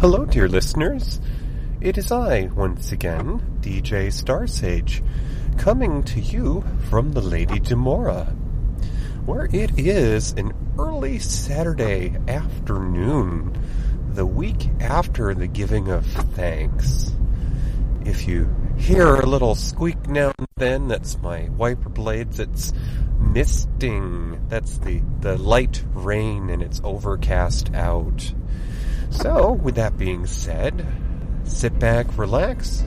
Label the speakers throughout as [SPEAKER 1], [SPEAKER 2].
[SPEAKER 1] Hello, dear listeners. It is I, once again, DJ Starsage, coming to you from the Lady Demora, where it is an early Saturday afternoon, the week after the giving of thanks. If you hear a little squeak now and then, that's my wiper blades. It's misting. That's the, the light rain and it's overcast out. So, with that being said, sit back, relax,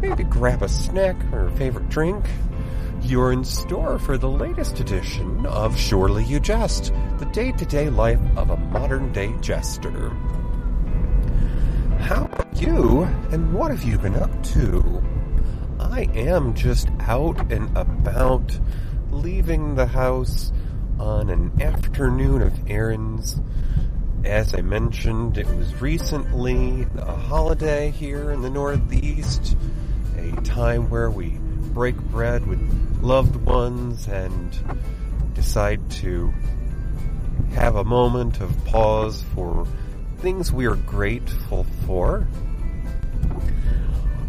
[SPEAKER 1] maybe grab a snack or a favorite drink. You're in store for the latest edition of Surely You Jest, the day to day life of a modern day jester. How are you, and what have you been up to? I am just out and about, leaving the house on an afternoon of errands. As I mentioned, it was recently a holiday here in the Northeast, a time where we break bread with loved ones and decide to have a moment of pause for things we are grateful for.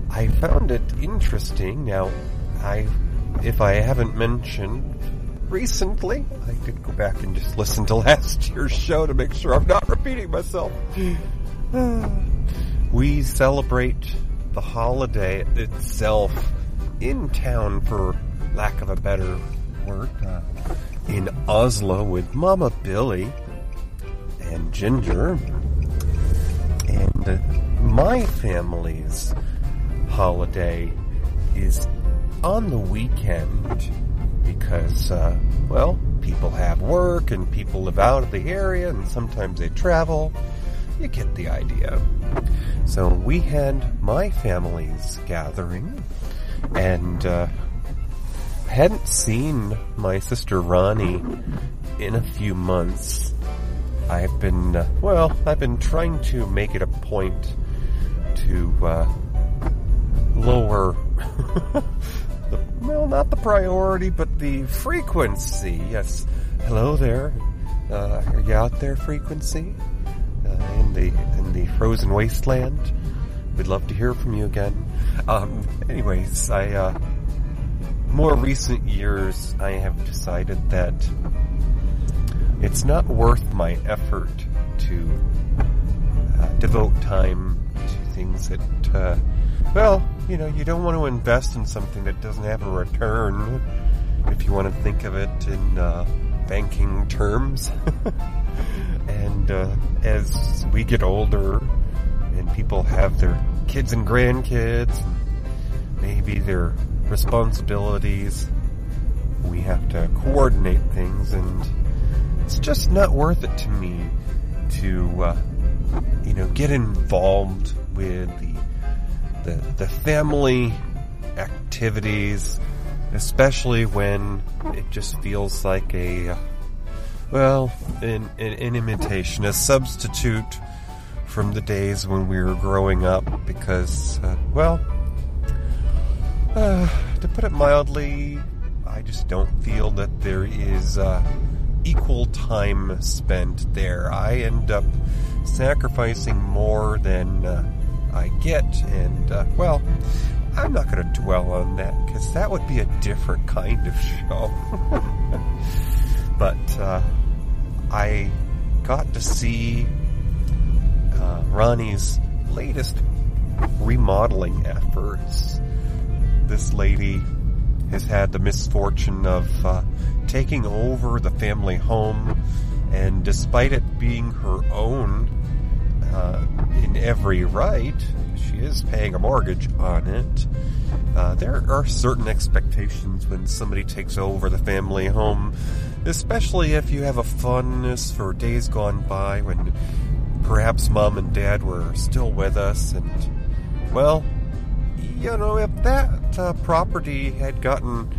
[SPEAKER 1] I found it interesting. Now, I, if I haven't mentioned recently, I did go back and just listen to last year's show to make sure I'm not repeating myself. we celebrate the holiday itself in town, for lack of a better word, uh, in Oslo with Mama Billy and Ginger and my family's holiday is on the weekend because, uh, well, people have work and people live out of the area and sometimes they travel. You get the idea. So we had my family's gathering and, uh, hadn't seen my sister Ronnie in a few months I've been, uh, well, I've been trying to make it a point to uh, lower, well, not the priority, but the frequency. Yes, hello there. Uh, are you out there, frequency? Uh, in the in the frozen wasteland. We'd love to hear from you again. Um, anyways, I uh, more recent years, I have decided that it's not worth my effort to uh, devote time to things that, uh, well, you know, you don't want to invest in something that doesn't have a return, if you want to think of it in uh, banking terms. and uh, as we get older and people have their kids and grandkids, maybe their responsibilities, we have to coordinate things and it's just not worth it to me to, uh, you know, get involved with the, the, the family activities, especially when it just feels like a, well, an, an, an imitation, a substitute from the days when we were growing up because, uh, well, uh, to put it mildly, I just don't feel that there is uh, equal time spent there. I end up sacrificing more than uh, I get, and uh, well, I'm not going to dwell on that because that would be a different kind of show. but uh, I got to see uh, Ronnie's latest remodeling efforts. This lady has had the misfortune of uh, taking over the family home, and despite it being her own uh, in every right, she is paying a mortgage on it. Uh, there are certain expectations when somebody takes over the family home, especially if you have a fondness for days gone by when perhaps mom and dad were still with us, and well, you know, if that uh, property had gotten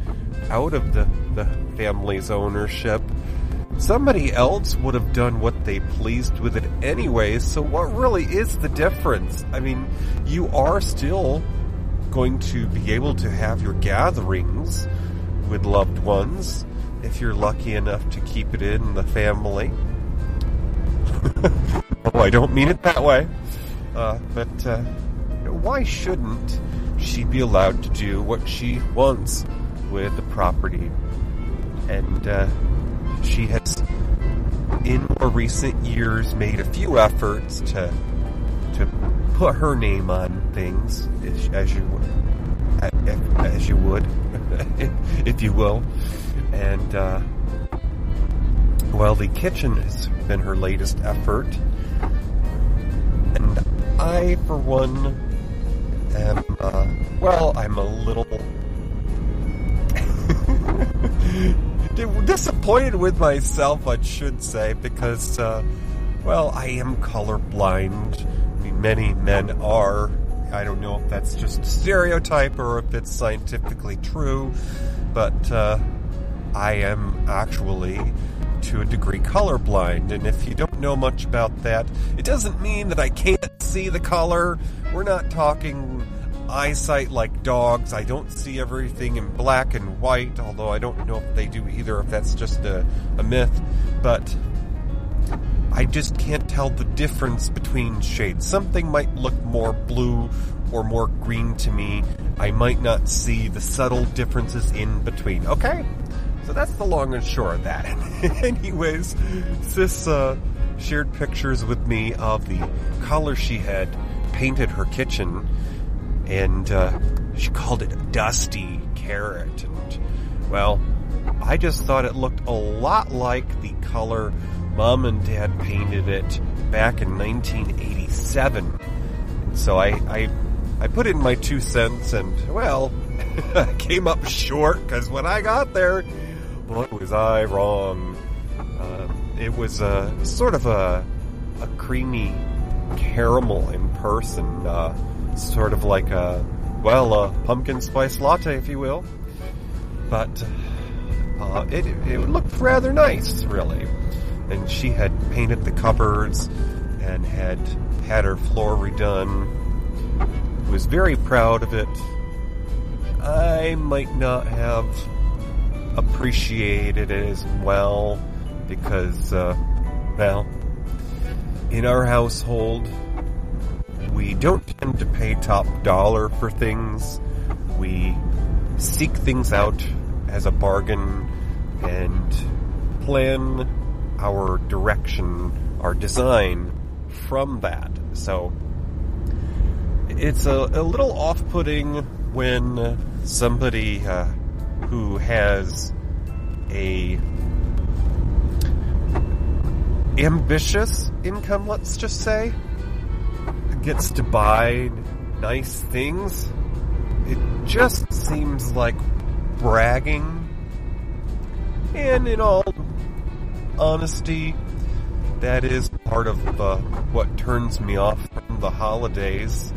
[SPEAKER 1] out of the, the family's ownership, somebody else would have done what they pleased with it anyway. So, what really is the difference? I mean, you are still going to be able to have your gatherings with loved ones if you're lucky enough to keep it in the family. oh, I don't mean it that way. Uh, but uh, why shouldn't she be allowed to do what she wants with the property? And uh, she has, in more recent years, made a few efforts to to put her name on things, as, you would, as you would, if you will. And uh, well, the kitchen has been her latest effort, and I, for one, am uh, well. I'm a little disappointed with myself, I should say, because, uh, well, I am colorblind. I mean, many men are. I don't know if that's just stereotype or if it's scientifically true, but uh, I am actually, to a degree, colorblind. And if you don't know much about that, it doesn't mean that I can't see the color. We're not talking eyesight like dogs. I don't see everything in black and white, although I don't know if they do either, if that's just a, a myth. But I just can't tell the difference between shades. Something might look more blue or more green to me. I might not see the subtle differences in between. Okay? So that's the long and short of that. Anyways, Sis uh, shared pictures with me of the color she had painted her kitchen and uh, she called it a Dusty Carrot. And, well, I just thought it looked a lot like the color Mom and Dad painted it back in 1987. And so I, I, I put in my two cents and, well, I came up short because when I got there, boy, was I wrong. Uh, it was a sort of a, a creamy caramel in person. Uh, sort of like a, well, a pumpkin spice latte, if you will. But uh, it, it looked rather nice, really. And she had painted the cupboards and had had her floor redone. Was very proud of it. I might not have appreciated it as well because, uh, well, in our household, we don't tend to pay top dollar for things. We seek things out as a bargain and plan our direction, our design from that. So it's a, a little off putting when somebody uh, who has a ambitious income, let's just say, gets to buy nice things, it just seems like bragging. And in all honesty, that is part of uh, what turns me off from the holidays,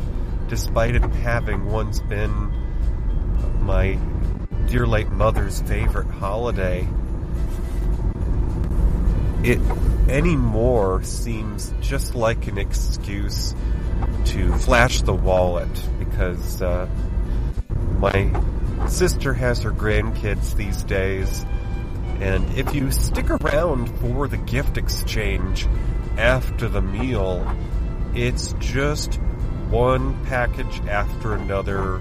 [SPEAKER 1] despite it having once been my dear late mother's favorite holiday. It anymore seems just like an excuse to flash the wallet because uh, my sister has her grandkids these days, and if you stick around for the gift exchange after the meal, it's just one package after another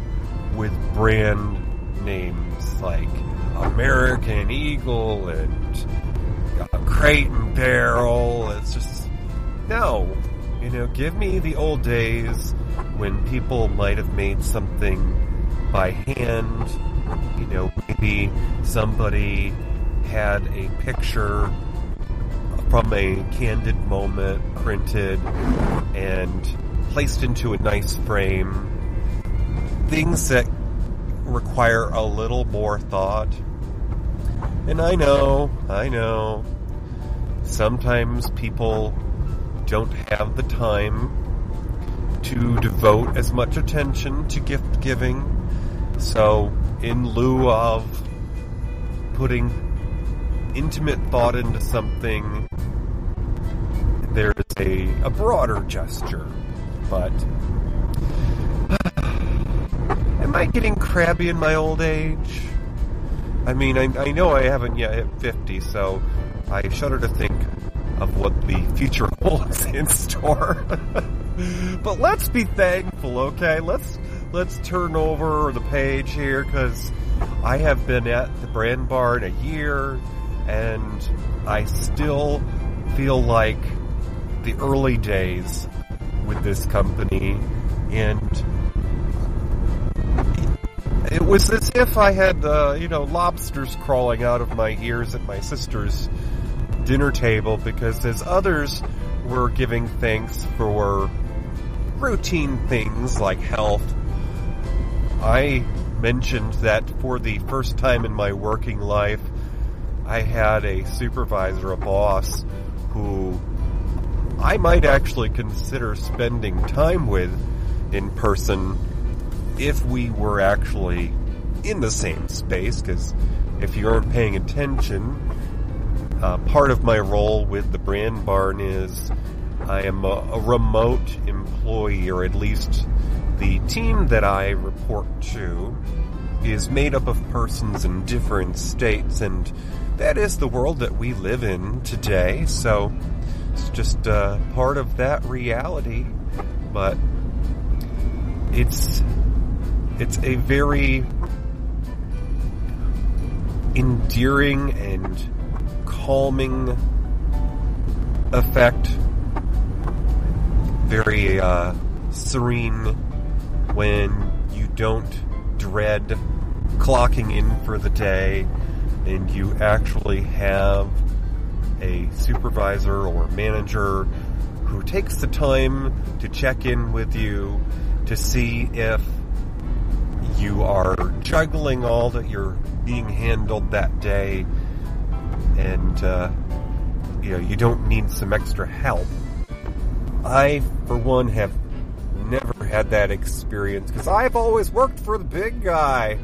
[SPEAKER 1] with brand names like American Eagle and Crate and Barrel. It's just no. You know, give me the old days when people might have made something by hand. You know, maybe somebody had a picture from a candid moment printed and placed into a nice frame. Things that require a little more thought. And I know, I know, sometimes people don't have the time to devote as much attention to gift giving. So, in lieu of putting intimate thought into something, there's a, a broader gesture. But am I getting crabby in my old age? I mean, I, I know I haven't yet hit 50, so I shudder to think of what the future holds in store. but let's be thankful, okay? Let's let's turn over the page here because I have been at the Brand Barn a year, and I still feel like the early days with this company, and it was as if I had, uh, you know, lobsters crawling out of my ears at my sister's dinner table because as others were giving thanks for routine things like health, I mentioned that for the first time in my working life, I had a supervisor, a boss, who I might actually consider spending time with in person if we were actually in the same space, because if you aren't paying attention, uh, part of my role with the brand barn is I am a, a remote employee, or at least the team that I report to is made up of persons in different states, and that is the world that we live in today. So it's just uh, part of that reality, but it's it's a very endearing and calming effect. Very uh, serene when you don't dread clocking in for the day and you actually have a supervisor or manager who takes the time to check in with you to see if you are juggling all that you're being handled that day and uh, you know you don't need some extra help i for one have never had that experience because i've always worked for the big guy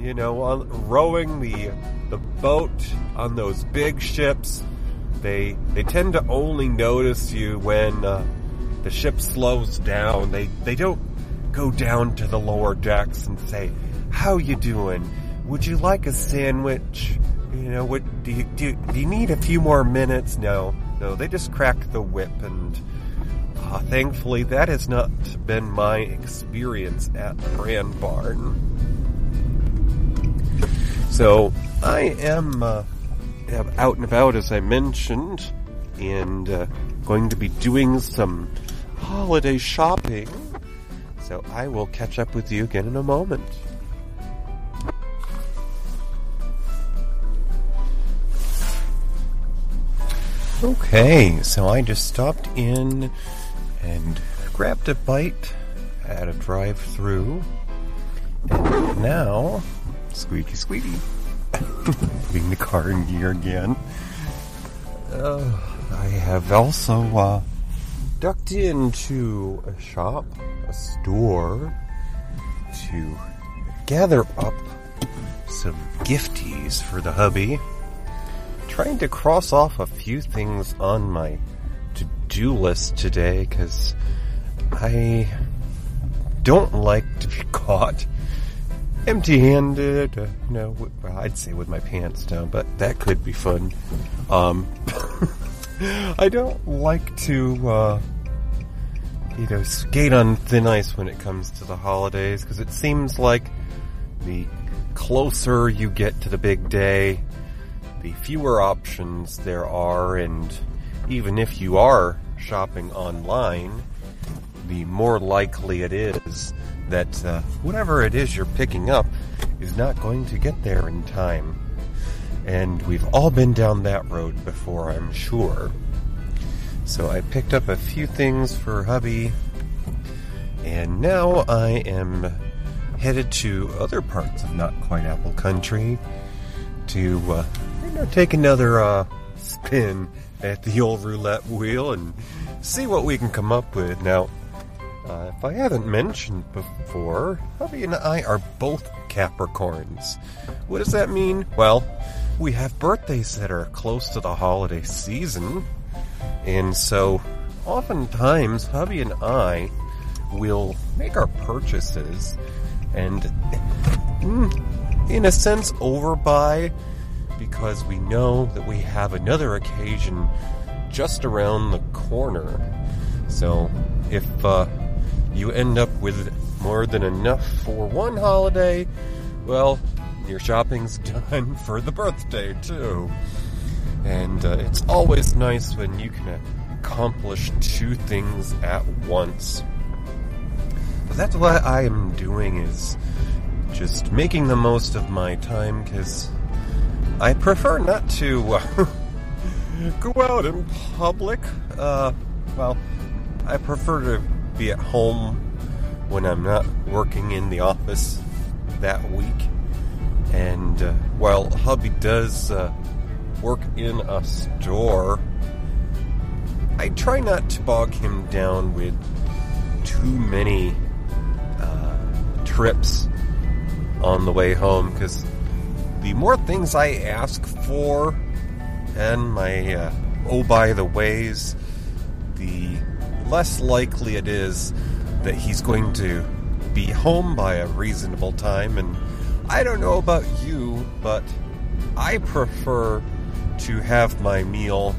[SPEAKER 1] you know on rowing the the boat on those big ships they they tend to only notice you when uh, the ship slows down they they don't go down to the lower decks and say, "How you doing? Would you like a sandwich? You know, what do you do? Do you need a few more minutes?" No, no. They just crack the whip, and uh, thankfully, that has not been my experience at Brand Barn. So I am, uh, out and about, as I mentioned, and uh, going to be doing some holiday shopping so I will catch up with you again in a moment. Okay, so I just stopped in and grabbed a bite at a drive through. And now, squeaky squeaky, putting the car in gear again. Uh, I have also uh, ducked into a shop a store to gather up some gifties for the hubby. Trying to cross off a few things on my to-do list today because I don't like to be caught empty-handed. Uh, no, well, I'd say with my pants down, but that could be fun. Um, I don't like to uh, you know, skate on thin ice when it comes to the holidays because it seems like the closer you get to the big day, the fewer options there are, and even if you are shopping online, the more likely it is that uh, whatever it is you're picking up is not going to get there in time. And we've all been down that road before, I'm sure. So I picked up a few things for hubby, and now I am headed to other parts of Not Quite Apple Country to uh, take another uh, spin at the old roulette wheel and see what we can come up with. Now, uh, if I haven't mentioned before, hubby and I are both Capricorns. What does that mean? Well, we have birthdays that are close to the holiday season. And so, oftentimes, hubby and I will make our purchases and, mm, in a sense, overbuy because we know that we have another occasion just around the corner. So if uh, you end up with more than enough for one holiday, well, your shopping's done for the birthday too. And uh, it's always nice when you can accomplish two things at once. But that's what I am doing is just making the most of my time because I prefer not to uh, go out in public. Uh, well, I prefer to be at home when I'm not working in the office that week. And uh, while hubby does uh, work in a store, I try not to bog him down with too many uh, trips on the way home because the more things I ask for and my uh, oh by the ways, the less likely it is that he's going to be home by a reasonable time. And I don't know about you, but I prefer to have my meal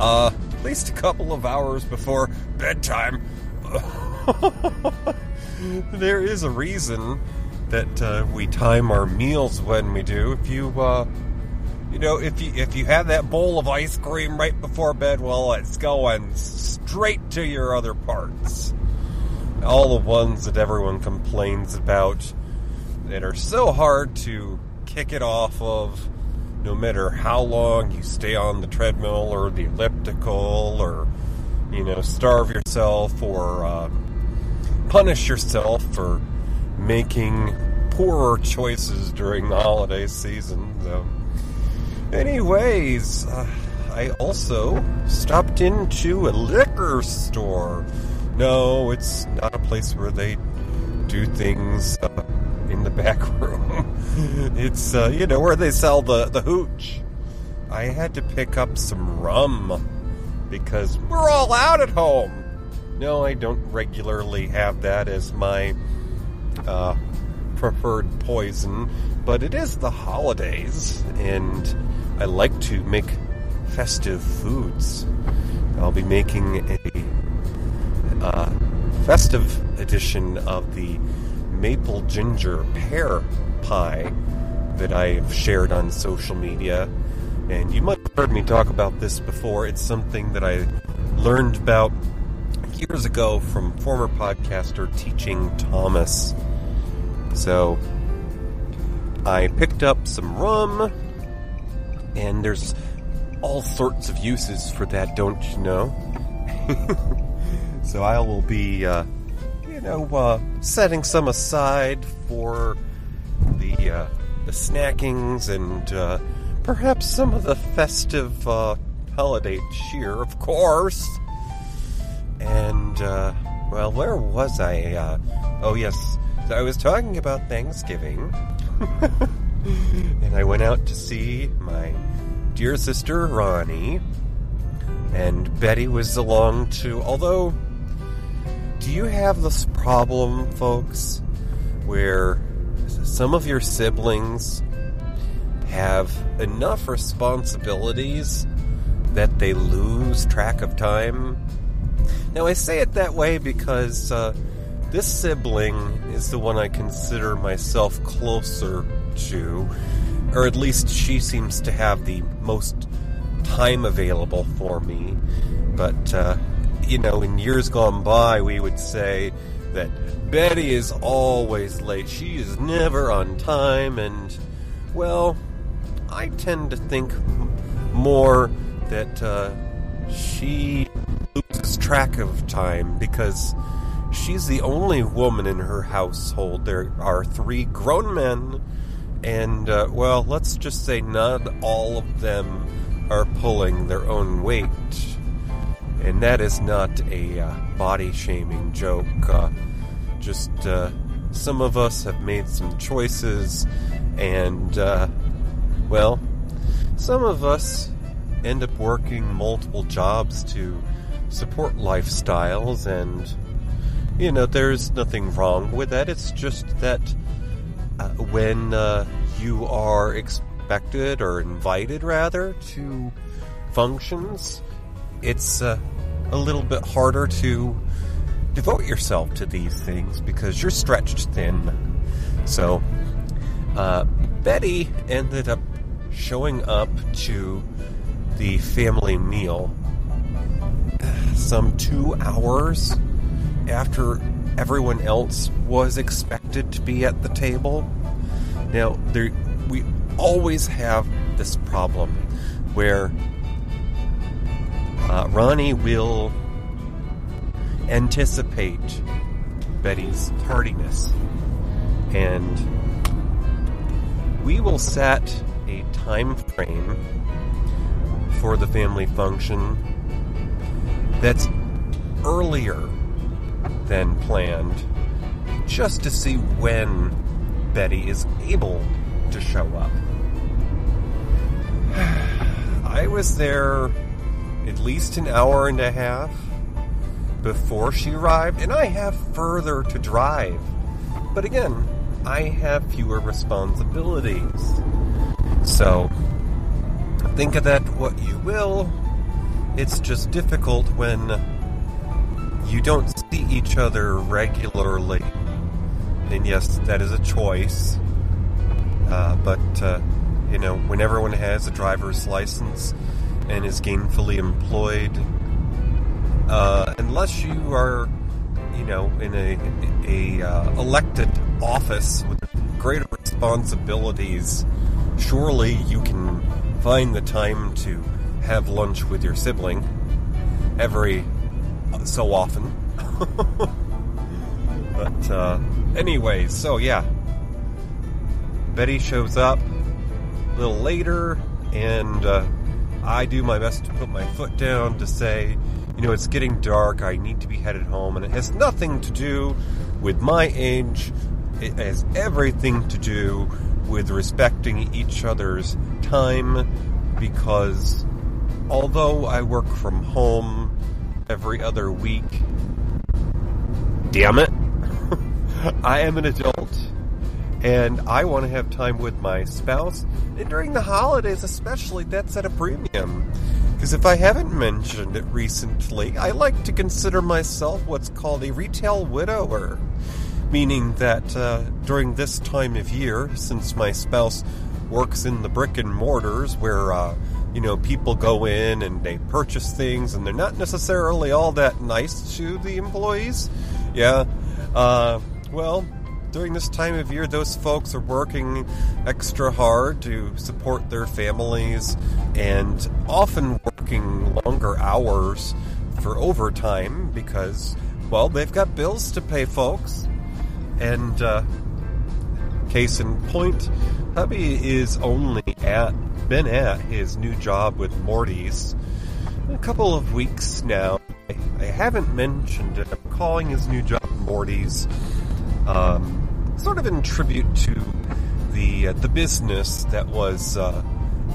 [SPEAKER 1] uh, at least a couple of hours before bedtime. there is a reason that uh, we time our meals when we do. If you, uh, you know, if you if you have that bowl of ice cream right before bed, well, it's going straight to your other parts. All the ones that everyone complains about that are so hard to kick it off of no matter how long you stay on the treadmill or the elliptical or you know starve yourself or uh, punish yourself for making poorer choices during the holiday season so anyways uh, i also stopped into a liquor store no it's not a place where they do things uh, in the back room it's uh, you know where they sell the the hooch. I had to pick up some rum because we're all out at home. No, I don't regularly have that as my uh, preferred poison, but it is the holidays, and I like to make festive foods. I'll be making a uh, festive edition of the maple ginger pear pie that I've shared on social media. And you might have heard me talk about this before. It's something that I learned about years ago from former podcaster Teaching Thomas. So I picked up some rum, and there's all sorts of uses for that, don't you know? so I will be, uh, you know, uh, setting some aside for the uh, the snackings and uh, perhaps some of the festive uh, holiday cheer, of course. And uh, well, where was I? Uh, oh yes, I was talking about Thanksgiving, and I went out to see my dear sister Ronnie, and Betty was along too. Although, do you have this problem, folks, where some of your siblings have enough responsibilities that they lose track of time. Now, I say it that way because uh, this sibling is the one I consider myself closer to, or at least she seems to have the most time available for me. But, uh, you know, in years gone by, we would say that Betty is always late. She is never on time, and, well, I tend to think more that uh, she track of time because she's the only woman in her household. There are three grown men, and, uh, well, let's just say not all of them are pulling their own weight. And that is not a uh, body shaming joke. Uh, just uh, some of us have made some choices, and uh, well, some of us end up working multiple jobs to support lifestyles, and you know, there's nothing wrong with that. It's just that uh, when uh, you are expected or invited, rather, to functions, it's uh, a little bit harder to devote yourself to these things because you're stretched thin. So, uh, Betty ended up showing up to the family meal some two hours after everyone else was expected to be at the table. Now, there, we always have this problem where uh, Ronnie will anticipate Betty's tardiness, and we will set a time frame for the family function that's earlier than planned just to see when Betty is able to show up. I was there at least an hour and a half before she arrived, and I have further to drive. But again, I have fewer responsibilities. So, think of that what you will. It's just difficult when you don't see each other regularly. And yes, that is a choice. Uh, but, uh, you know, when everyone has a driver's license and is gainfully employed, uh, unless you are, you know, in a, a uh, elected office with greater responsibilities, surely you can find the time to have lunch with your sibling every so often. but uh, anyway, so yeah, Betty shows up a little later, and uh, I do my best to put my foot down to say, you know, it's getting dark. I need to be headed home, and it has nothing to do with my age. It has everything to do with respecting each other's time because although I work from home every other week, damn it, I am an adult and I want to have time with my spouse. And during the holidays, especially, that's at a premium. Because if I haven't mentioned it recently, I like to consider myself what's called a retail widower. Meaning that uh, during this time of year, since my spouse works in the brick and mortars where, uh, you know, people go in and they purchase things and they're not necessarily all that nice to the employees. Yeah. Uh, well, during this time of year, those folks are working extra hard to support their families and often working longer hours for overtime because, well, they've got bills to pay, folks. And, uh, case in point, hubby is only at, been at his new job with Morty's a couple of weeks now. I haven't mentioned it. I'm calling his new job Morty's. Um, sort of in tribute to the uh, the business that was uh,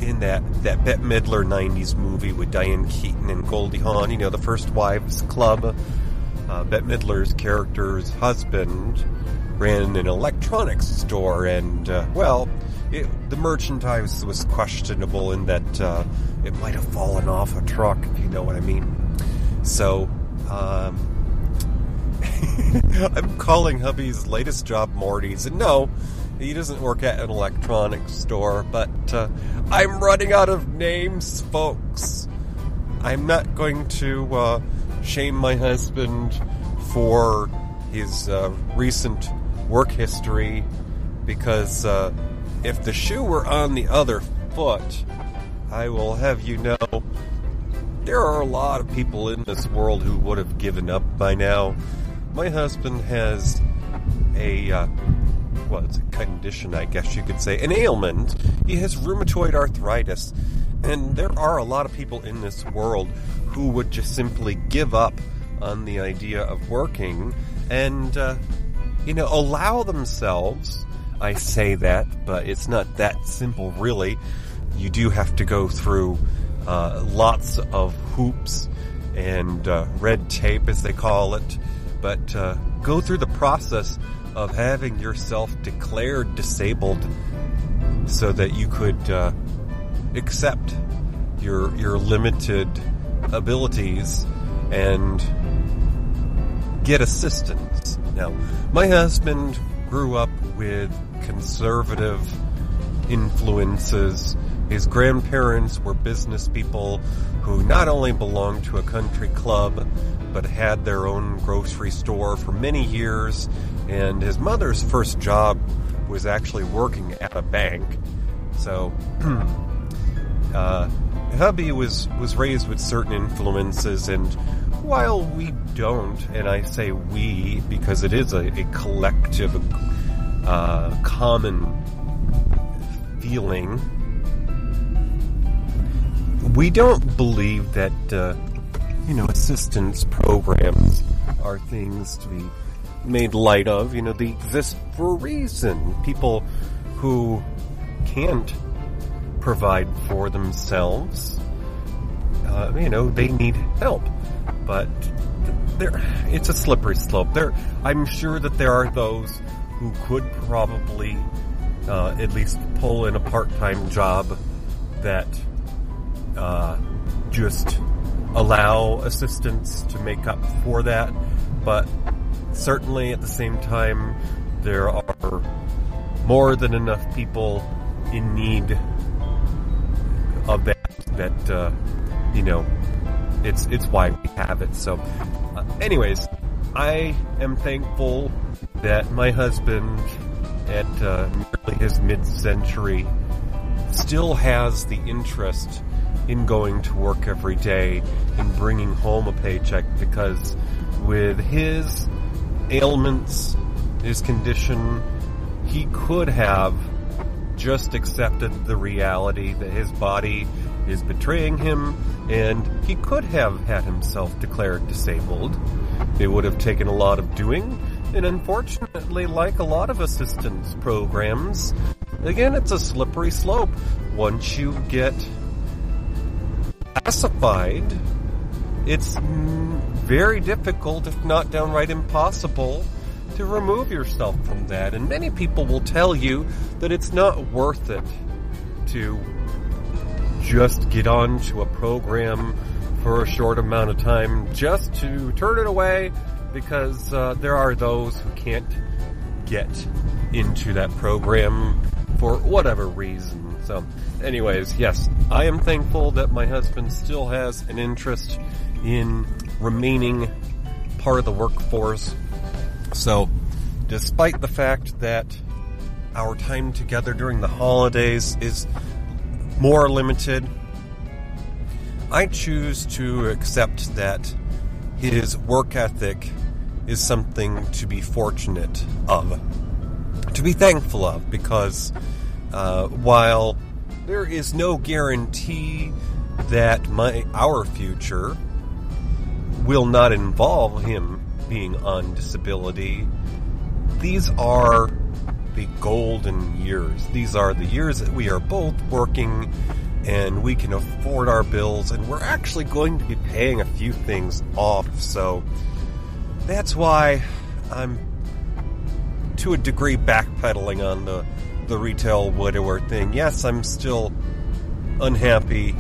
[SPEAKER 1] in that that Bette Midler '90s movie with Diane Keaton and Goldie Hawn. You know, the First Wives Club. Uh, Bette Midler's character's husband ran an electronics store, and uh, well, it, the merchandise was questionable in that uh, it might have fallen off a truck, if you know what I mean. So. Um, I'm calling hubby's latest job Morty's, and no, he doesn't work at an electronics store, but uh, I'm running out of names, folks. I'm not going to uh, shame my husband for his uh, recent work history because uh, if the shoe were on the other foot, I will have you know there are a lot of people in this world who would have given up by now my husband has a uh, well, it's a condition, I guess you could say, an ailment. He has rheumatoid arthritis, and there are a lot of people in this world who would just simply give up on the idea of working and, uh, you know, allow themselves. I say that, but it's not that simple, really. You do have to go through uh, lots of hoops and uh, red tape, as they call it but uh, go through the process of having yourself declared disabled so that you could uh, accept your your limited abilities and get assistance. Now, my husband grew up with conservative influences. His grandparents were business people who not only belonged to a country club, but had their own grocery store for many years. And his mother's first job was actually working at a bank. So, uh, hubby was, was raised with certain influences, and while we don't, and I say we because it is a, a collective, uh, common feeling, we don't believe that, uh, you know, assistance programs are things to be made light of. You know, they exist for a reason. People who can't provide for themselves, uh, you know, they need help. But there, it's a slippery slope. There, I'm sure that there are those who could probably uh, at least pull in a part-time job that uh, just allow assistance to make up for that. But certainly at the same time, there are more than enough people in need of that. That uh, you know, it's it's why we have it. So, uh, anyways, I am thankful that my husband, at uh, nearly his mid-century, still has the interest in going to work every day and bringing home a paycheck because with his ailments, his condition, he could have just accepted the reality that his body is betraying him and he could have had himself declared disabled. It would have taken a lot of doing, and unfortunately, like a lot of assistance programs, again, it's a slippery slope. Once you get classified, it's very difficult, if not downright impossible, to remove yourself from that. And many people will tell you that it's not worth it to just get on to a program for a short amount of time just to turn it away because uh, there are those who can't get into that program for whatever reason. So, anyways, yes, I am thankful that my husband still has an interest in remaining part of the workforce. So, despite the fact that our time together during the holidays is more limited, I choose to accept that his work ethic is something to be fortunate of, to be thankful of, because uh, while there is no guarantee that my our future will not involve him being on disability, these are the golden years. These are the years that we are both working and we can afford our bills and we're actually going to be paying a few things off. So that's why I'm to a degree backpedaling on the the retail widower thing. Yes, I'm still unhappy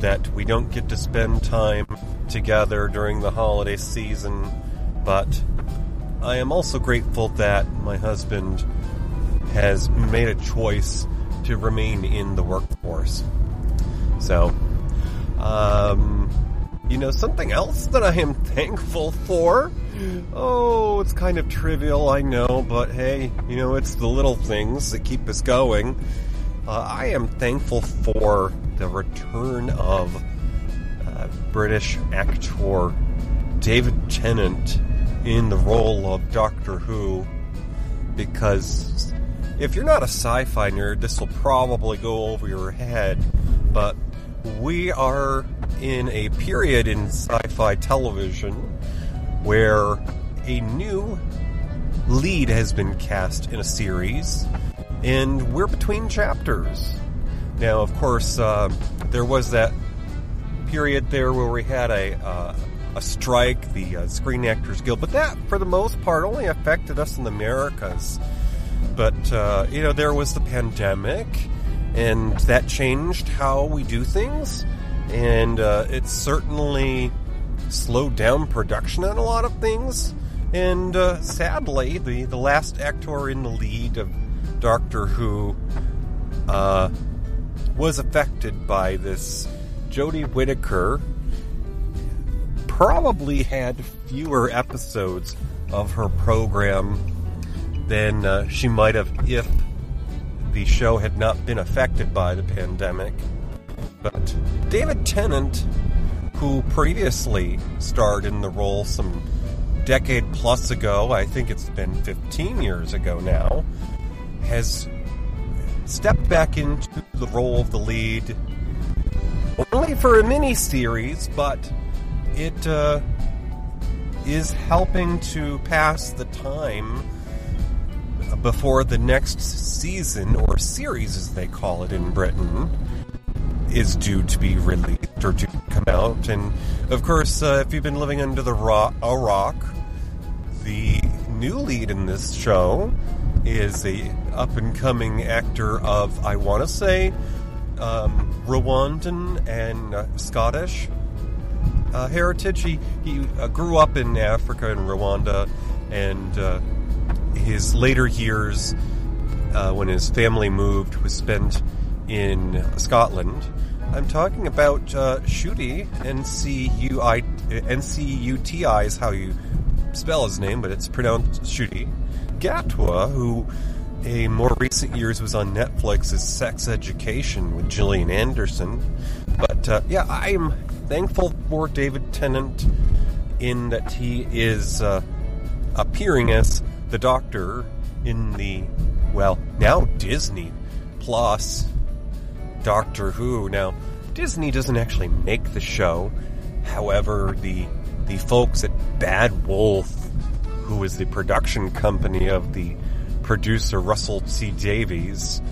[SPEAKER 1] that we don't get to spend time together during the holiday season, but I am also grateful that my husband has made a choice to remain in the workforce. So, um, you know, something else that I am thankful for. Oh, it's kind of trivial, I know, but hey, you know, it's the little things that keep us going. Uh, I am thankful for the return of uh, British actor David Tennant in the role of Doctor Who because if you're not a sci fi nerd, this will probably go over your head, but we are in a period in sci fi television where a new lead has been cast in a series, and we're between chapters. Now, of course, uh, there was that period there where we had a uh, a strike, the uh, Screen Actors Guild, but that, for the most part, only affected us in the Americas. But uh, you know, there was the pandemic, and that changed how we do things, and uh, it certainly slowed down production on a lot of things. And uh, sadly, the, the last actor in the lead of Doctor Who uh, was affected by this. Jodie Whittaker probably had fewer episodes of her program than uh, she might have if the show had not been affected by the pandemic. But David Tennant, who previously starred in the role some decade plus ago, I think it's been 15 years ago now, has stepped back into the role of the lead only for a mini series, but it uh, is helping to pass the time before the next season or series, as they call it in Britain, is due to be released or to come out. And of course, uh, if you've been living under the rock, a rock, the new lead in this show is a up and coming actor of I want to say um, Rwandan and uh, Scottish uh, heritage. He he uh, grew up in Africa in Rwanda, and uh, his later years, uh, when his family moved, was spent in Scotland. I'm talking about uh, Ncuti, N-C-U-I, N-C-U-T-I is how you spell his name, but it's pronounced Ncuti. Gatwa, who in more recent years was on Netflix's Sex Education with Gillian Anderson. But uh, yeah, I'm thankful for David Tennant in that he is uh, appearing as the Doctor in the, well, now Disney Plus Doctor Who. Now, Disney doesn't actually make the show. However, the the folks at Bad Wolf, who is the production company of the producer Russell T Davies,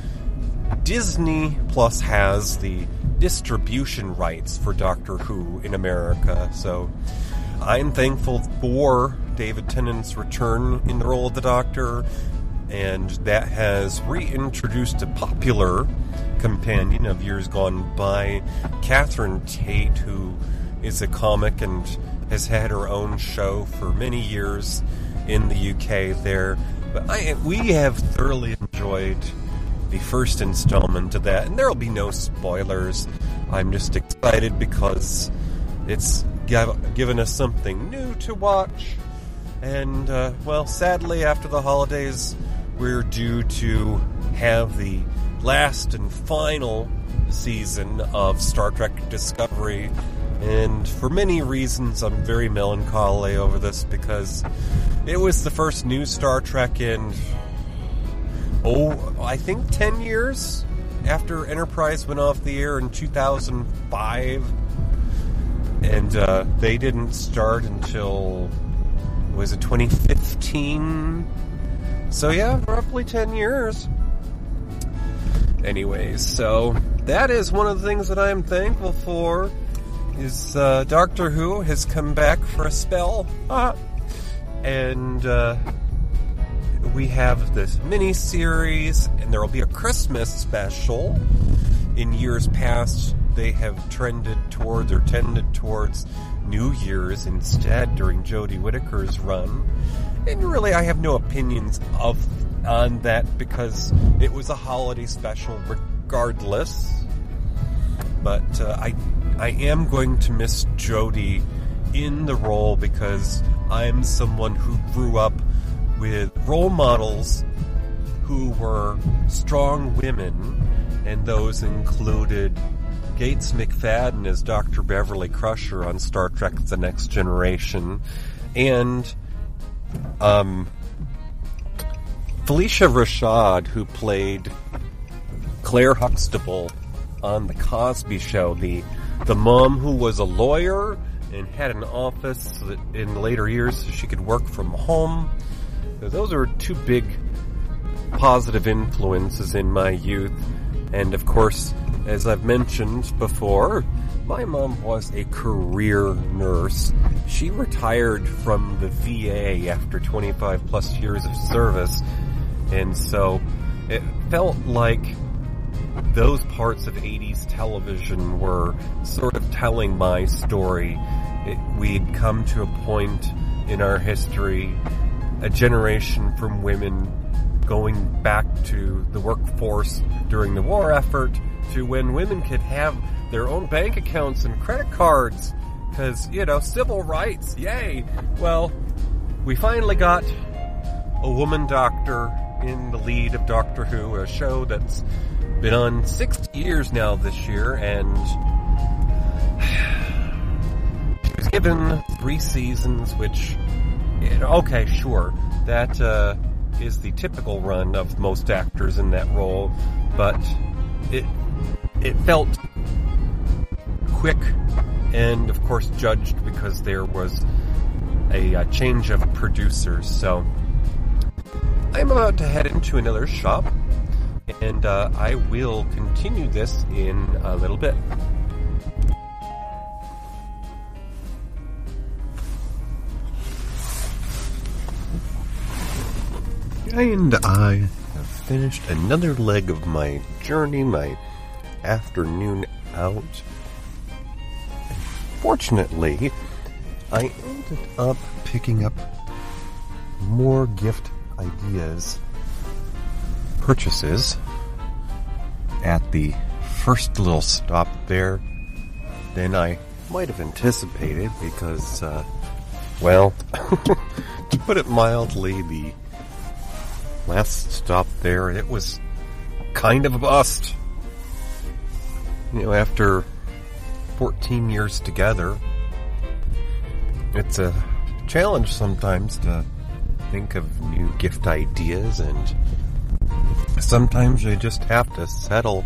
[SPEAKER 1] Disney Plus has the distribution rights for Doctor Who in America. So I'm thankful for David Tennant's return in the role of the Doctor, and that has reintroduced a popular companion of years gone by, Catherine Tate, who is a comic and has had her own show for many years in the UK there. But I, we have thoroughly enjoyed the first installment of that, and there will be no spoilers. I'm just excited because it's given us something new to watch. And, uh, well, sadly, after the holidays, we're due to have the last and final season of Star Trek Discovery. And for many reasons, I'm very melancholy over this because it was the first new Star Trek in, oh, I think 10 years after Enterprise went off the air in 2005. And uh, they didn't start until was it 2015? So yeah, roughly 10 years. Anyways, so that is one of the things that I am thankful for. Is uh, Doctor Who has come back for a spell, ah. and uh, we have this mini series, and there will be a Christmas special. In years past, they have trended towards or tended towards New Year's instead during Jodie Whittaker's run. And really, I have no opinions of on that because it was a holiday special regardless. But uh, I, I am going to miss Jodie in the role because I'm someone who grew up with role models who were strong women, and those included Gates McFadden as Dr. Beverly Crusher on Star Trek The Next Generation, and um, Phylicia Rashad, who played Claire Huxtable on The Cosby Show, the, the mom who was a lawyer and had an office in later years so she could work from home. Those are two big positive influences in my youth. And of course, as I've mentioned before, my mom was a career nurse. She retired from the VA after 25 plus years of service, and so it felt like those parts of 80s television were sort of telling my story it, we'd come to a point in our history, a generation from women going back to the workforce during the war effort to when women could have their own bank accounts and credit cards. Because, you know, civil rights, yay! Well, we finally got a woman doctor in the lead of Doctor Who, a show that's been on six years now this year, and she was given three seasons, which, okay, sure, that uh, is the typical run of most actors in that role, but it it felt quick and of course judged because there was a, a, change of producers. So I'm about to head into another shop and uh, I will continue this in a little bit. And I have finished another leg of my journey, my afternoon out. Fortunately, I ended up picking up more gift ideas, purchases at the first little stop there than I might have anticipated because, uh, well, to put it mildly, the last stop there, it was kind of a bust. You know, after 14 years together, it's a challenge sometimes to think of new gift ideas and sometimes you just have to settle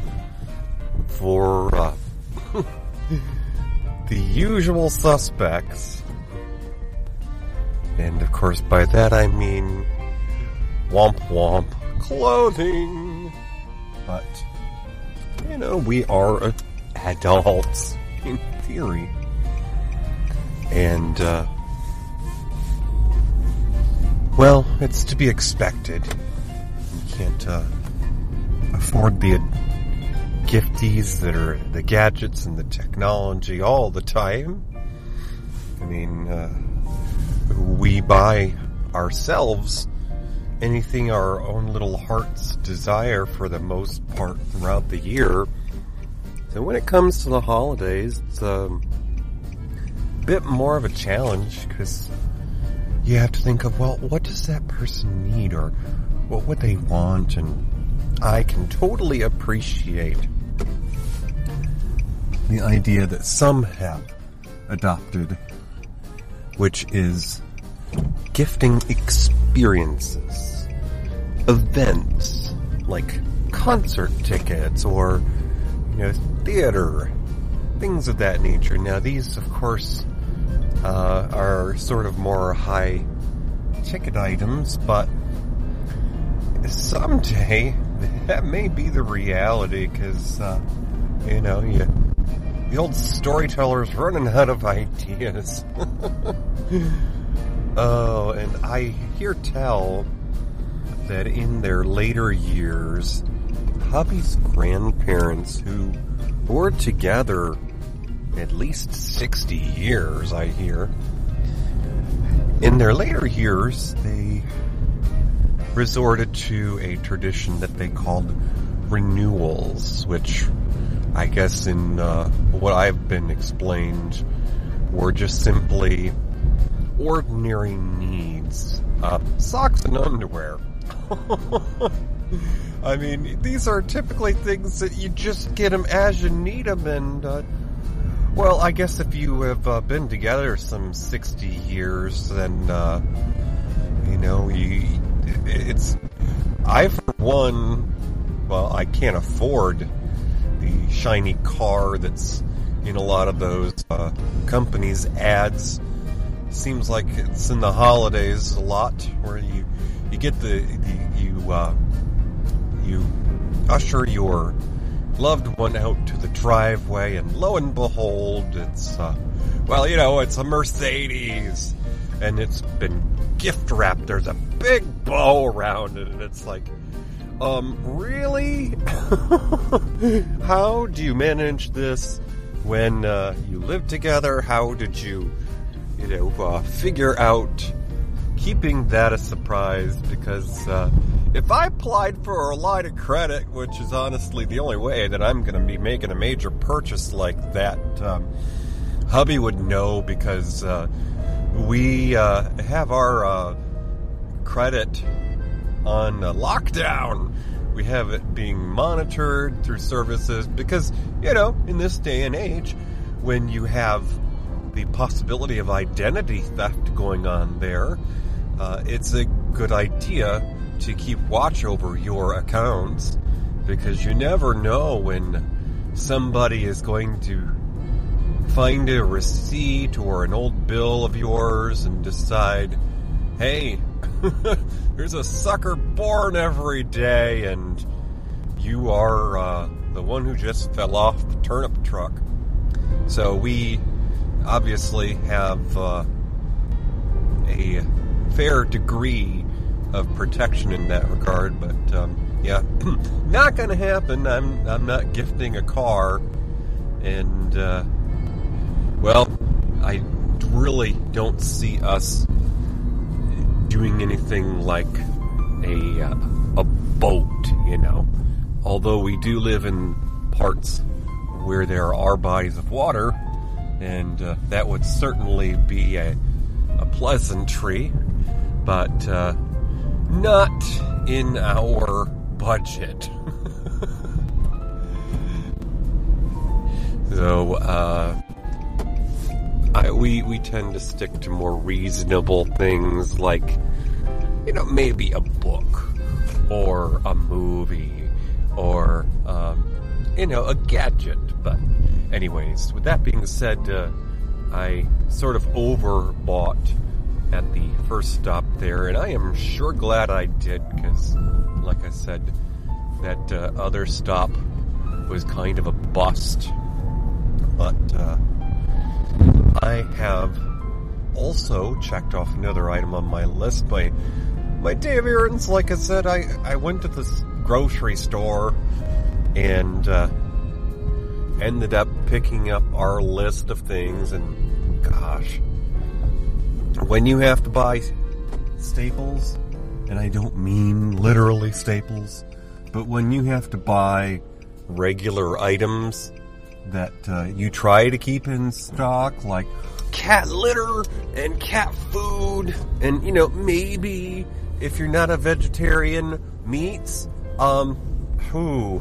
[SPEAKER 1] for uh, the usual suspects. And of course, by that I mean womp womp clothing. But, you know, we are adults in theory. And, uh, well, it's to be expected. You can't, uh, afford the gifties that are the gadgets and the technology all the time. I mean, uh, we buy ourselves anything our own little hearts desire for the most part throughout the year. So when it comes to the holidays, it's um, a bit more of a challenge because you have to think of, well, what does that person need or what would they want? And I can totally appreciate the idea that some have adopted, which is gifting experiences, events, like concert tickets or, you know, theater, things of that nature. Now, these, of course, uh, are sort of more high ticket items, but someday that may be the reality because, uh, you know, you, the old storyteller's running out of ideas. Oh, and I hear tell that in their later years, Hubby's grandparents, who were together at least 60 years, I hear, in their later years, they resorted to a tradition that they called renewals, which I guess in uh, what I've been explained were just simply ordinary needs. Uh, socks and underwear. I mean, these are typically things that you just get them as you need them, and, uh, well, I guess if you have uh, been together some 60 years, then, uh, you know, you, it's, I for one, well, I can't afford the shiny car that's in a lot of those, uh, companies' ads. Seems like it's in the holidays a lot where you you get the, the you uh, you usher your loved one out to the driveway and lo and behold it's uh, well you know it's a Mercedes and it's been gift wrapped. There's a big bow around it and it's like um really? How do you manage this when uh, you live together? How did you you know, uh, figure out keeping that a surprise because uh, if I applied for a line of credit, which is honestly the only way that I'm going to be making a major purchase like that, um, hubby would know because uh, we uh, have our uh, credit on lockdown. We have it being monitored through services because, you know, in this day and age, when you have the possibility of identity theft going on there, uh, it's a good idea to keep watch over your accounts because you never know when somebody is going to find a receipt or an old bill of yours and decide, hey, there's a sucker born every day and you are uh, the one who just fell off the turnip truck. So we obviously have uh, a fair degree of protection in that regard, but um, yeah, not going to happen. I'm I'm not gifting a car, and uh, well, I really don't see us doing anything like a uh, a boat, you know. Although we do live in parts where there are bodies of water, and uh, that would certainly be a a pleasantry but uh, not in our budget. so uh, I, we we tend to stick to more reasonable things like you know maybe a book or a movie or um, you know a gadget. But anyways, with that being said, uh, I sort of overbought at the first stop there, and I am sure glad I did because, like I said, that uh, other stop was kind of a bust. But uh, I have also checked off another item on my list. My my day of errands, like I said, I I went to this grocery store and uh, ended up picking up our list of things, and gosh when you have to buy staples, and I don't mean literally staples, but when you have to buy regular items that uh, you try to keep in stock, like cat litter and cat food, and you know, maybe if you're not a vegetarian, meats, um, who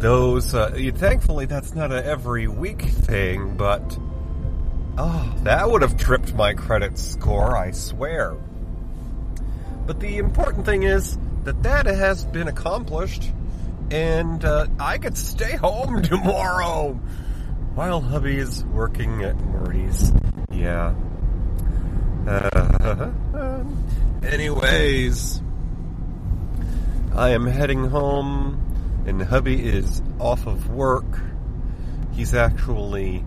[SPEAKER 1] those, uh, thankfully that's not a every week thing, but Oh, that would have tripped my credit score, I swear. But the important thing is that that has been accomplished, and uh, I could stay home tomorrow while hubby's working at Murray's. Yeah. Uh, anyways, I am heading home, and hubby is off of work. He's actually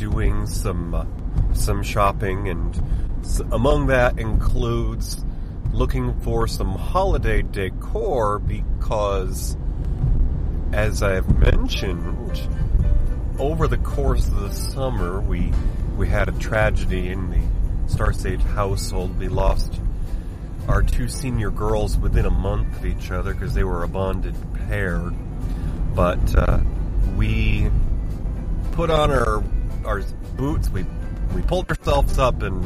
[SPEAKER 1] doing some uh, some shopping, and among that includes looking for some holiday decor because, as I've mentioned, over the course of the summer, we we had a tragedy in the Star Sage household. We lost our two senior girls within a month of each other because they were a bonded pair. But uh, we put on our our boots. We we pulled ourselves up and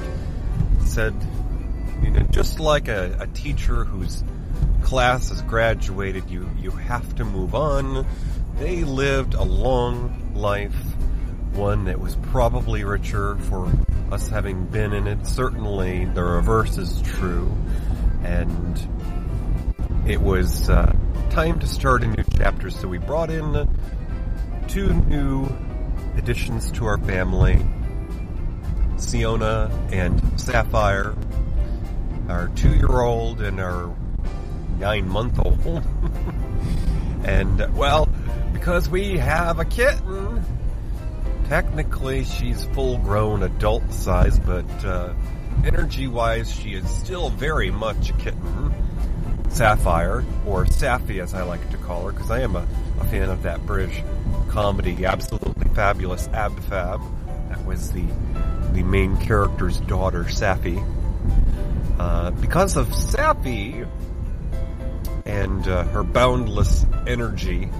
[SPEAKER 1] said, you know, just like a, a teacher whose class has graduated, you you have to move on. They lived a long life, one that was probably richer for us having been in it. Certainly, the reverse is true, and it was uh, time to start a new chapter. So we brought in two new additions to our family Siona and Sapphire, our two year old and our nine month old. and, well, because we have a kitten, technically she's full grown adult size, but uh, energy wise, she is still very much a kitten. Sapphire, or Saffy as I like to call her, because I am a, a fan of that British comedy, absolutely fabulous Abfab. That was the the main character's daughter, Saffy. Uh, because of Saffy and uh, her boundless energy,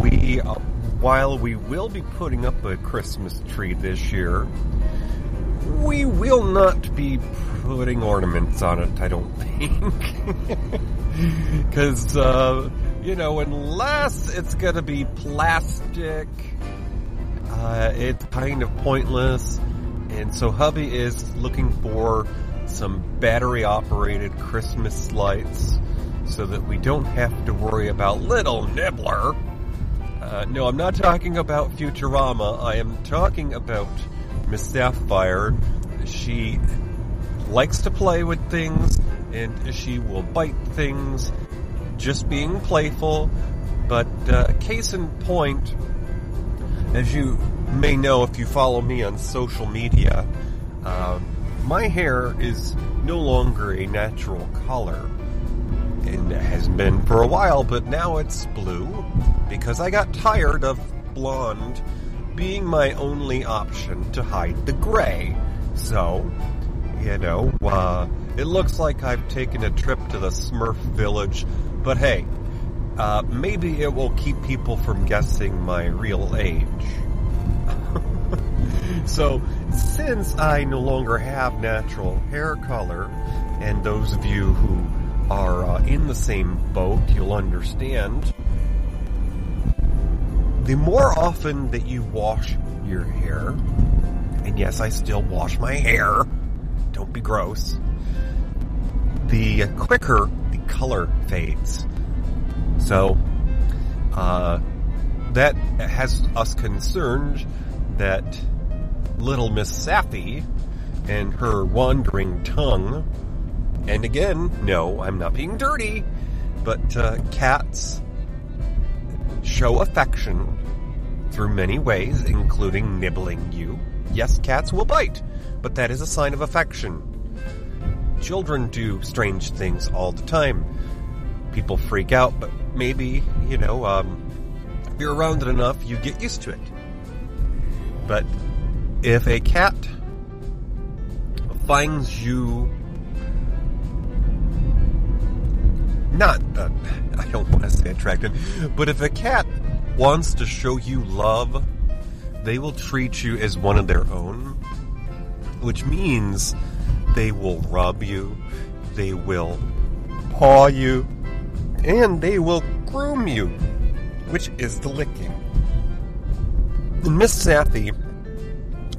[SPEAKER 1] we, uh, while we will be putting up a Christmas tree this year, we will not be putting ornaments on it, I don't think. Because, uh, you know, unless it's gonna be plastic, uh, it's kind of pointless. And so hubby is looking for some battery operated Christmas lights so that we don't have to worry about little Nibbler. Uh, no, I'm not talking about Futurama. I am talking about Miss Sapphire. She likes to play with things and she will bite things just being playful. But uh, case in point, as you may know if you follow me on social media, uh, my hair is no longer a natural color. And has been for a while, but now it's blue because I got tired of blonde being my only option to hide the gray. So, you know, uh, it looks like I've taken a trip to the Smurf village, but hey, uh, maybe it will keep people from guessing my real age. so, since I no longer have natural hair color, and those of you who are uh, in the same boat, you'll understand. The more often that you wash your hair, and yes, I still wash my hair, don't be gross, the quicker color fades. So, uh, that has us concerned that little Miss Saffy and her wandering tongue, and again, no, I'm not being dirty, but uh, cats show affection through many ways, including nibbling you. Yes, cats will bite, but that is a sign of affection. Children do strange things all the time. People freak out, but maybe, you know, um, if you're around it enough, you get used to it. But if a cat finds you not, uh, I don't want to say attractive, but if a cat wants to show you love, they will treat you as one of their own, which means they will rub you, they will paw you, and they will groom you, which is the licking. And Miss Saffy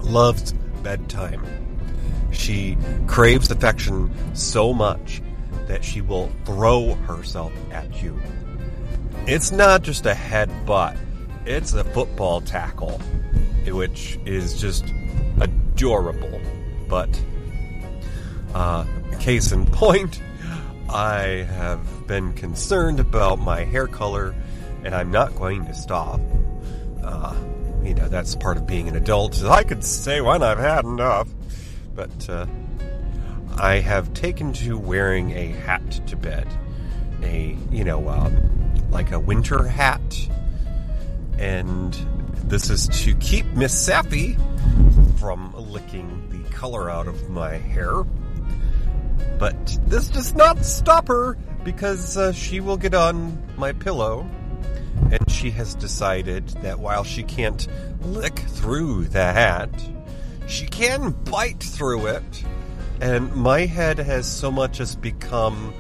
[SPEAKER 1] loves bedtime. She craves affection so much that she will throw herself at you. It's not just a headbutt, it's a football tackle, which is just adorable. But, uh, case in point, I have been concerned about my hair color, and I'm not going to stop. Uh, you know, that's part of being an adult. I could say when I've had enough. But uh, I have taken to wearing a hat to bed. A, you know, um, like a winter hat. And this is to keep Miss Saffy from licking the color out of my hair. But this does not stop her because uh, she will get on my pillow and she has decided that while she can't lick through the hat, she can bite through it. And my head has so much as become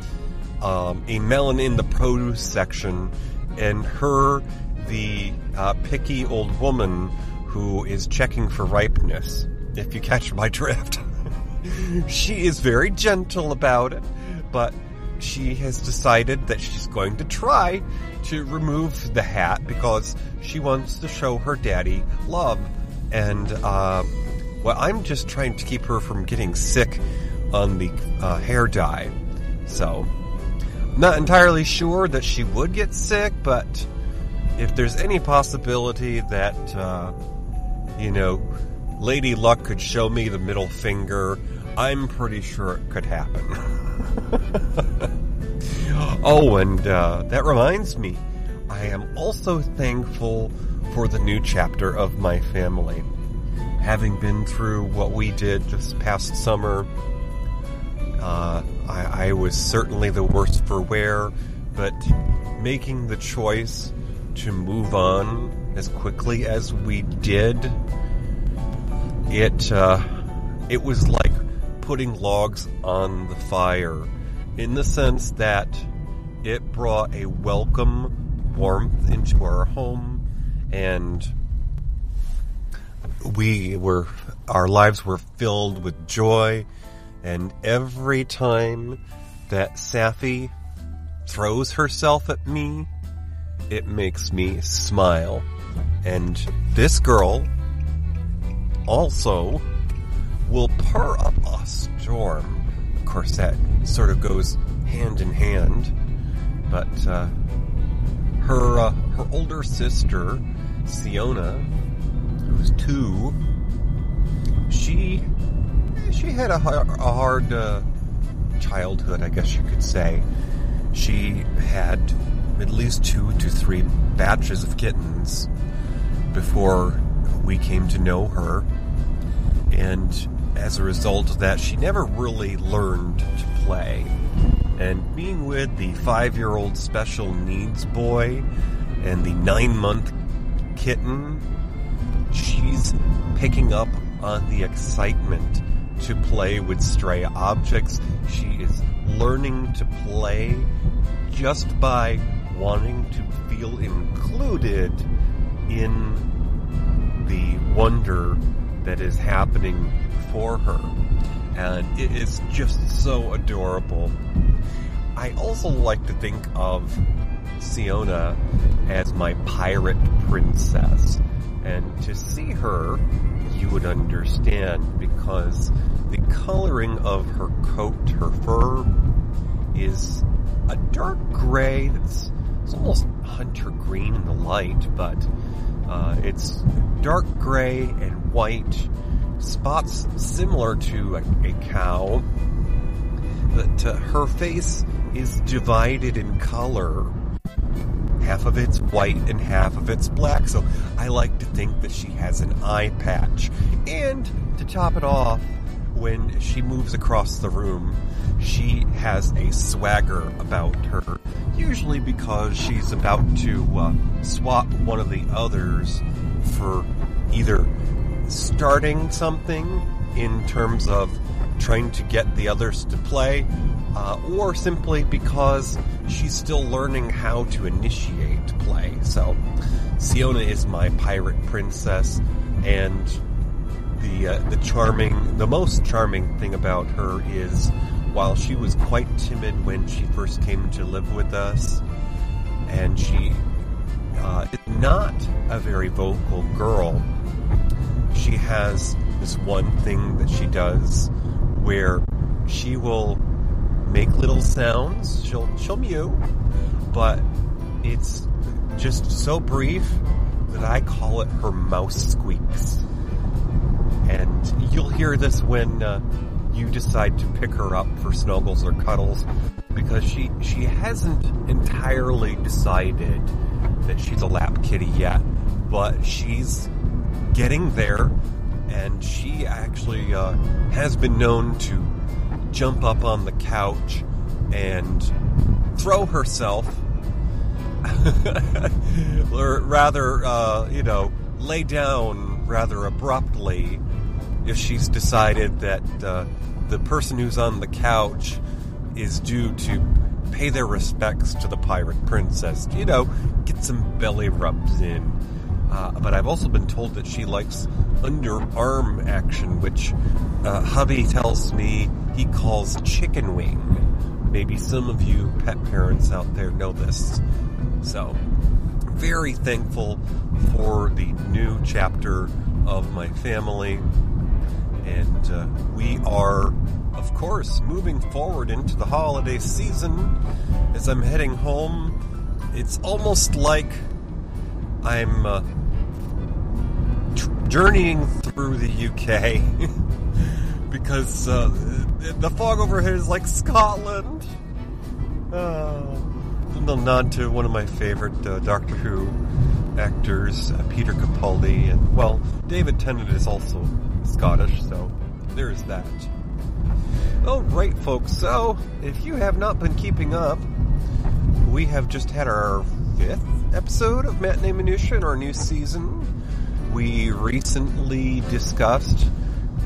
[SPEAKER 1] um, a melon in the produce section, and her, the uh, picky old woman who is checking for ripeness, if you catch my drift. She is very gentle about it, but she has decided that she's going to try to remove the hat because she wants to show her daddy love. And, uh, well, I'm just trying to keep her from getting sick on the uh, hair dye. So, not entirely sure that she would get sick, but if there's any possibility that, uh, you know, Lady Luck could show me the middle finger, I'm pretty sure it could happen. Oh, and uh, that reminds me, I am also thankful for the new chapter of my family. having been through what we did this past summer, uh, I, I was certainly the worst for wear, but making the choice to move on as quickly as we did, it uh, it was like putting logs on the fire, in the sense that it brought a welcome warmth into our home, and we were our lives were filled with joy, and every time that Saffy throws herself at me, it makes me smile. And this girl also will purr up a storm. Of course, that sort of goes hand in hand. But uh, her uh, her older sister, Siona, who's two, she she had a, a hard uh, childhood, I guess you could say. She had at least two to three batches of kittens before we came to know her. And as a result of that, she never really learned to play. And being with the five year old special needs boy and the nine month kitten, she's picking up on the excitement to play with stray objects. She is learning to play just by wanting to feel included in the wonder that is happening for her. And it is just so adorable. I also like to think of Siona as my pirate princess. And to see her, you would understand because the coloring of her coat, her fur, is a dark gray that's it's almost hunter green in the light, but uh, it's dark gray and white, spots similar to a, a cow. But uh, her face is divided in color. Half of it's white and half of it's black, so I like to think that she has an eye patch. And to top it off, when she moves across the room, she has a swagger about her, usually because she's about to uh, swap one of the others for either starting something in terms of trying to get the others to play, uh, or simply because she's still learning how to initiate play. So, Siona is my pirate princess, and the uh, the charming, the most charming thing about her is while she was quite timid when she first came to live with us, and she uh, is not a very vocal girl, she has this one thing that she does where she will make little sounds. She'll she'll mew, but it's just so brief that I call it her mouse squeaks. And you'll hear this when uh, you decide to pick her up for snuggles or cuddles because she she hasn't entirely decided that she's a lap kitty yet, but she's getting there, and she actually uh, has been known to jump up on the couch and throw herself, or rather, uh, you know, lay down rather abruptly if she's decided that uh, the person who's on the couch is due to pay their respects to the pirate princess. You know, get some belly rubs in. Uh, but I've also been told that she likes underarm action, which uh, hubby tells me he calls chicken wing. Maybe some of you pet parents out there know this. So, very thankful for the new chapter of my family and uh, we are, of course, moving forward into the holiday season. As I'm heading home, it's almost like I'm uh, journeying through the UK because uh, the fog overhead is like Scotland. Uh, a little nod to one of my favorite uh, Doctor Who actors uh, Peter Capaldi and, well, David Tennant is also Scottish, so there's that. Alright, folks, so if you have not been keeping up, we have just had our fifth episode of Matinee Minutiae in our new season. We recently discussed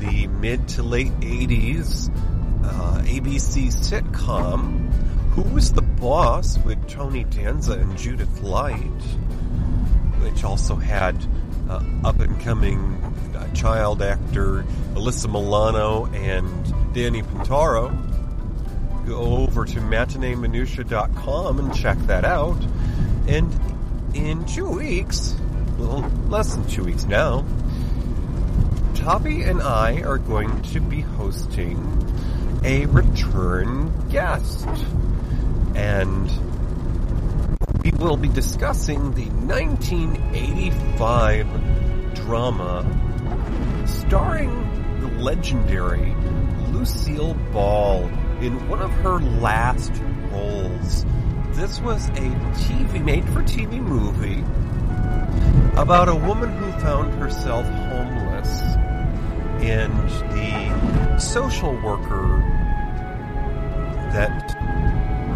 [SPEAKER 1] the mid to late 80s uh, ABC sitcom Who Was the Boss with Tony Danza and Judith Light, which also had uh, up and coming uh, child actor Alyssa Milano and Danny Pintauro. Go over to matineeminutiae.com and check that out. And in two weeks, well, less than two weeks now, Toby and I are going to be hosting a return guest. And we will be discussing the 1985 drama starring the legendary Lucille Ball in one of her last roles. This was a TV made for TV movie about a woman who found herself homeless and the social worker that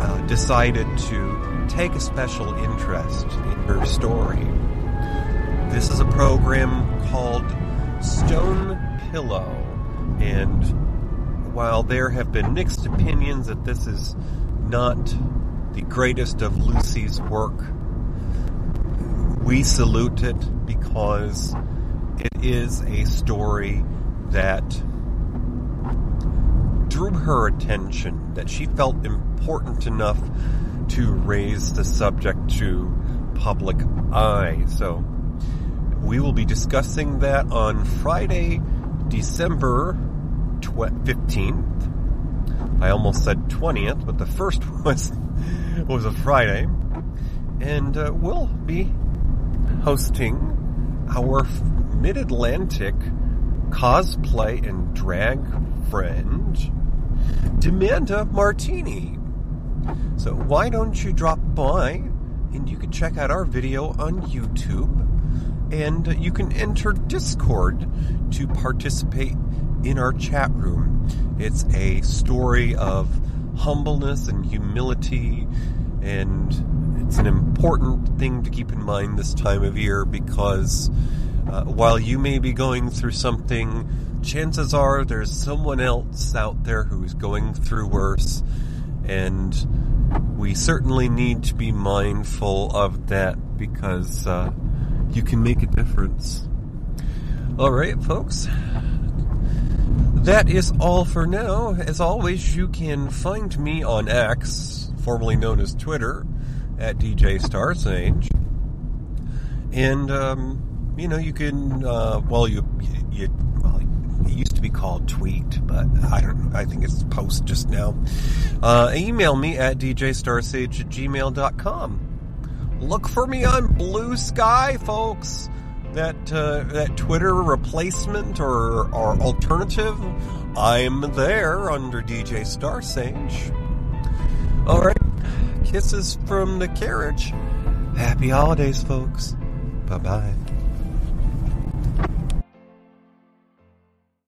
[SPEAKER 1] uh, decided to take a special interest in her story. This is a program called Stone Pillow, and while there have been mixed opinions that this is not the greatest of Lucy's work, we salute it because it is a story that drew her attention, that she felt important enough to raise the subject to public eye. So we will be discussing that on Friday, December 15th. I almost said 20th, but the first was was a Friday. And uh, we'll be hosting our Mid-Atlantic cosplay and drag friend, D'Manda Martini. So why don't you drop by and you can check out our video on YouTube and you can enter Discord to participate in our chat room. It's a story of humbleness and humility and it's an important thing to keep in mind this time of year because uh, while you may be going through something, chances are there's someone else out there who's going through worse. And we certainly need to be mindful of that because uh, you can make a difference. All right, folks. That is all for now. As always, you can find me on X, formerly known as Twitter, at DJ Starsage. And, um, you know, you can, uh, well, you, you, well, it used to be called tweet, but I don't I think it's post just now. Uh, email me at djstarsage at gmail.com. Look for me on Blue Sky, folks. That, uh, that Twitter replacement or, or alternative, I'm there under DJ Starsage. Alright, kisses from the carriage. Happy holidays, folks. Bye bye.